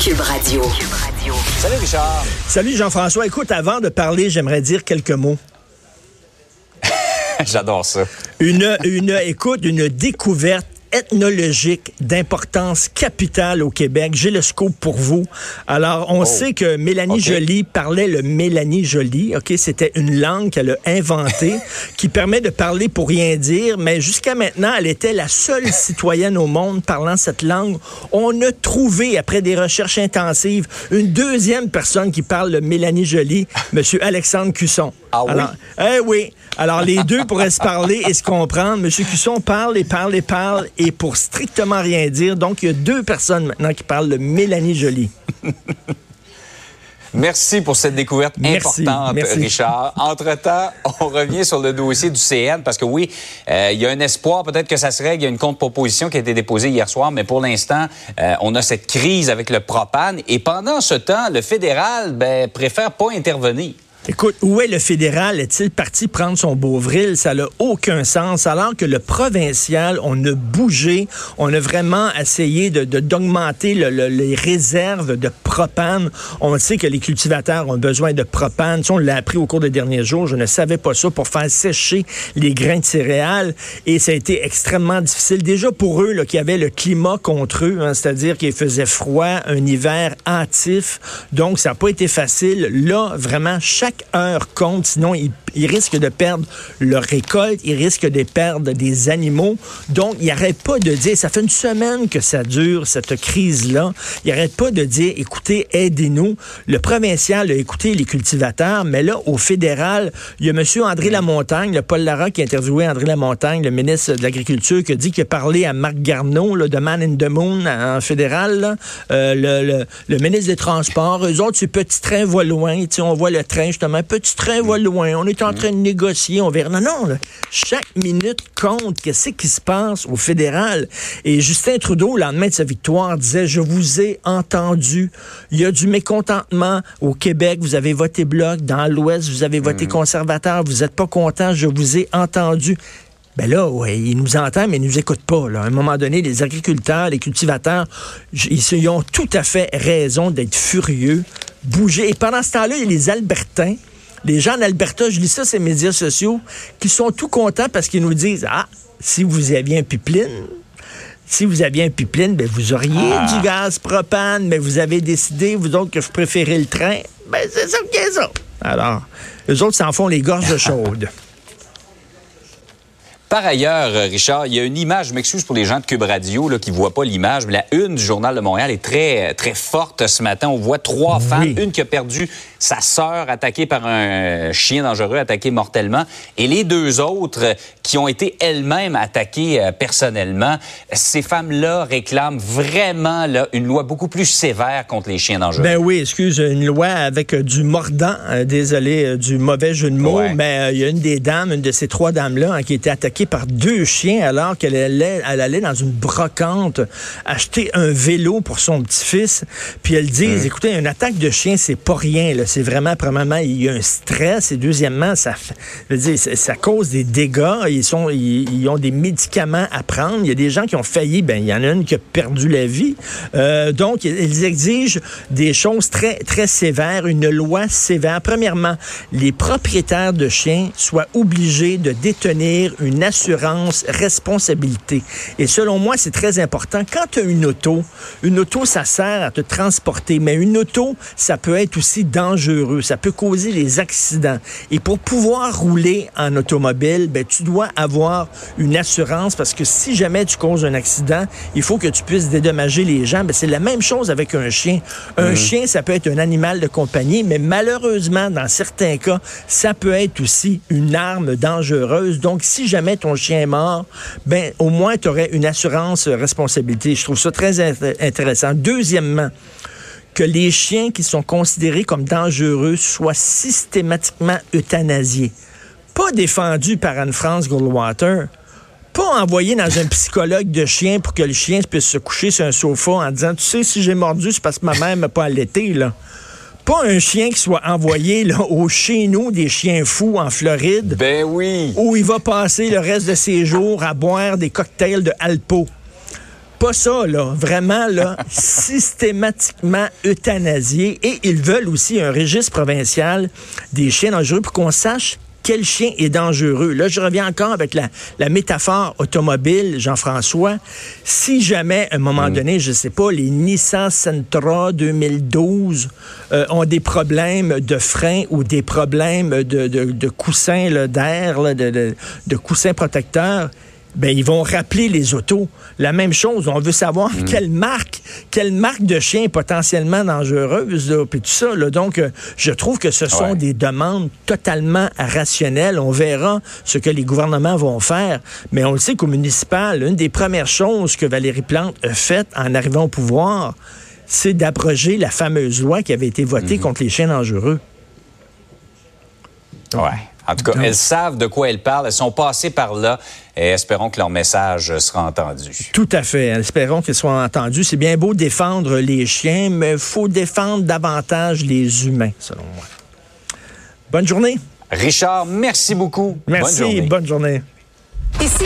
Cube Radio. Salut Richard. Salut Jean-François. Écoute, avant de parler, j'aimerais dire quelques mots. J'adore ça. Une, une, écoute, une découverte ethnologique d'importance capitale au Québec. J'ai le scoop pour vous. Alors, on Oh. sait que Mélanie OK. Joly parlait le Mélanie Joly. OK, c'était une langue qu'elle a inventée qui permet de parler pour rien dire, mais jusqu'à maintenant, elle était la seule citoyenne au monde parlant cette langue. On a trouvé, après des recherches intensives, une deuxième personne qui parle le Mélanie Joly, Monsieur Alexandre Cusson. Ah oui? Alors, eh oui. Alors, les deux pourraient se parler et se comprendre. Monsieur Cusson parle et parle et parle et pour strictement rien dire. Donc, il y a deux personnes maintenant qui parlent de Mélanie Joly. Merci pour cette découverte Merci, importante, merci. Richard. Entre-temps, on revient sur le dossier du CN parce que oui, euh, il y a un espoir, peut-être que ça se règle. Il y a une contre-proposition qui a été déposée hier soir, mais pour l'instant, euh, on a cette crise avec le propane. Et pendant ce temps, le fédéral ben, préfère pas intervenir. Écoute, où est le fédéral? Est-il parti prendre son Beauvril? Ça n'a aucun sens. Alors que le provincial, on a bougé, on a vraiment essayé de de- d'augmenter le- le- les réserves de propane. On sait que les cultivateurs ont besoin de propane. Ça, on l'a appris au cours des derniers jours. Je ne savais pas ça pour faire sécher les grains de céréales. Et ça a été extrêmement difficile. Déjà pour eux, qui avaient le climat contre eux, hein, c'est-à-dire qu'il faisait froid, un hiver hâtif. Donc, ça n'a pas été facile. Là, vraiment, chaque heure compte. Sinon, ils, ils risquent de perdre leur récolte. Ils risquent de perdre des animaux. Donc, ils n'arrêtent pas de dire, ça fait une semaine que ça dure, cette crise-là. Ils n'arrêtent pas de dire, écoutez, aidez-nous. Le provincial a écouté les cultivateurs, mais là, au fédéral, il y a M. André Lamontagne, le Paul Lara qui a interviewé André Lamontagne, le ministre de l'Agriculture, qui a dit qu'il a parlé à Marc Garneau, là, de Man in the Moon, en fédéral. Euh, le, ministre des Transports. Eux autres, c'est petit train va loin. On voit le train, justement. Petit train va loin. On est train de négocier. On verra. Non, non. là. Chaque minute compte. Qu'est-ce qui se passe au fédéral? Et Justin Trudeau, le lendemain de sa victoire, disait Je vous ai entendu. Il y a du mécontentement au Québec. Vous avez voté bloc. Dans l'Ouest, vous avez voté conservateur. Vous n'êtes pas content. Je vous ai entendu. Ben là, ouais, ils nous entendent, mais ils nous écoutent pas. Là. À un moment donné, les agriculteurs, les cultivateurs, ils, ils ont tout à fait raison d'être furieux, bouger. Et pendant ce temps-là, il y a les Albertains, les gens d'Alberta, je lis ça sur les médias sociaux, qui sont tout contents parce qu'ils nous disent Ah, si vous aviez un pipeline, si vous aviez un pipeline, ben vous auriez du gaz propane, mais vous avez décidé, vous autres, que vous préférez le train. Ben c'est ça qui est ça. Alors, eux autres s'en font les gorges chaudes. Par ailleurs, euh, Richard, il y a une image, je m'excuse pour les gens de Cube Radio là, qui ne voient pas l'image, mais la une du Journal de Montréal est très, très forte ce matin. On voit trois femmes, une qui a perdu sa sœur attaquée par un chien dangereux, attaquée mortellement, et les deux autres euh, qui ont été elles-mêmes attaquées euh, personnellement. Ces femmes-là réclament vraiment là, une loi beaucoup plus sévère contre les chiens dangereux. Ben oui, excuse, une loi avec euh, du mordant, euh, désolé euh, du mauvais jeu de mots, Ouais. mais euh, il y a une des dames, une de ces trois dames-là, hein, qui a été attaquée par deux chiens alors qu'elle allait, elle allait dans une brocante acheter un vélo pour son petit-fils. Puis elle dit, Hum. écoutez, une attaque de chien, c'est pas rien. là. C'est vraiment, premièrement, il y a un stress et deuxièmement, ça, dire, ça, cause des dégâts. Ils, sont, ils ont des médicaments à prendre. Il y a des gens qui ont failli. Ben, il y en a une qui a perdu la vie. Euh, donc, ils exigent des choses très, très sévères, une loi sévère. Premièrement, les propriétaires de chiens soient obligés de détenir une assurance responsabilité. Et selon moi, c'est très important. Quand tu as une auto, une auto, ça sert à te transporter, mais une auto, ça peut être aussi dangereux. Ça peut causer des accidents. Et pour pouvoir rouler en automobile, ben, tu dois avoir une assurance parce que si jamais tu causes un accident, il faut que tu puisses dédommager les gens. Ben, c'est la même chose avec un chien. Un chien, ça peut être un animal de compagnie, mais malheureusement, dans certains cas, ça peut être aussi une arme dangereuse. Donc, si jamais ton chien est mort, ben, au moins, tu aurais une assurance euh, responsabilité. Je trouve ça très int- intéressant. Deuxièmement, que les chiens qui sont considérés comme dangereux soient systématiquement euthanasiés. Pas défendus par Anne-France Goldwater. Pas envoyé dans un psychologue de chien pour que le chien puisse se coucher sur un sofa en disant Tu sais, si j'ai mordu, c'est parce que ma mère m'a pas allaité, là. Pas un chien qui soit envoyé là, au chez nous des chiens fous en Floride Ben oui. où il va passer le reste de ses jours à boire des cocktails de Alpo. Pas ça, là. Vraiment, là, systématiquement euthanasiés. Et ils veulent aussi un registre provincial des chiens dangereux pour qu'on sache quel chien est dangereux. Là, je reviens encore avec la, métaphore automobile, Jean-François. Si jamais, à un moment mm. donné, je sais pas, les Nissan Sentra 2012 euh, ont des problèmes de frein ou des problèmes de, de, coussins d'air, de, de coussins protecteurs, ben ils vont rappeler les autos. La même chose, on veut savoir mm. quelle marque, quelle marque de chien est potentiellement dangereuse, puis tout ça. Donc, euh, je trouve que ce sont des demandes totalement rationnelles. On verra ce que les gouvernements vont faire, mais on le sait qu'au municipal, une des premières choses que Valérie Plante a faites en arrivant au pouvoir, c'est d'abroger la fameuse loi qui avait été votée mm-hmm. contre les chiens dangereux. ouais. En tout cas, elles savent de quoi elles parlent. Elles sont passées par là et espérons que leur message sera entendu. Tout à fait. Espérons qu'ils soient entendus. C'est bien beau défendre les chiens, mais il faut défendre davantage les humains, selon moi. Bonne journée. Richard, merci beaucoup. Merci. Bonne journée. Bonne journée. Ici,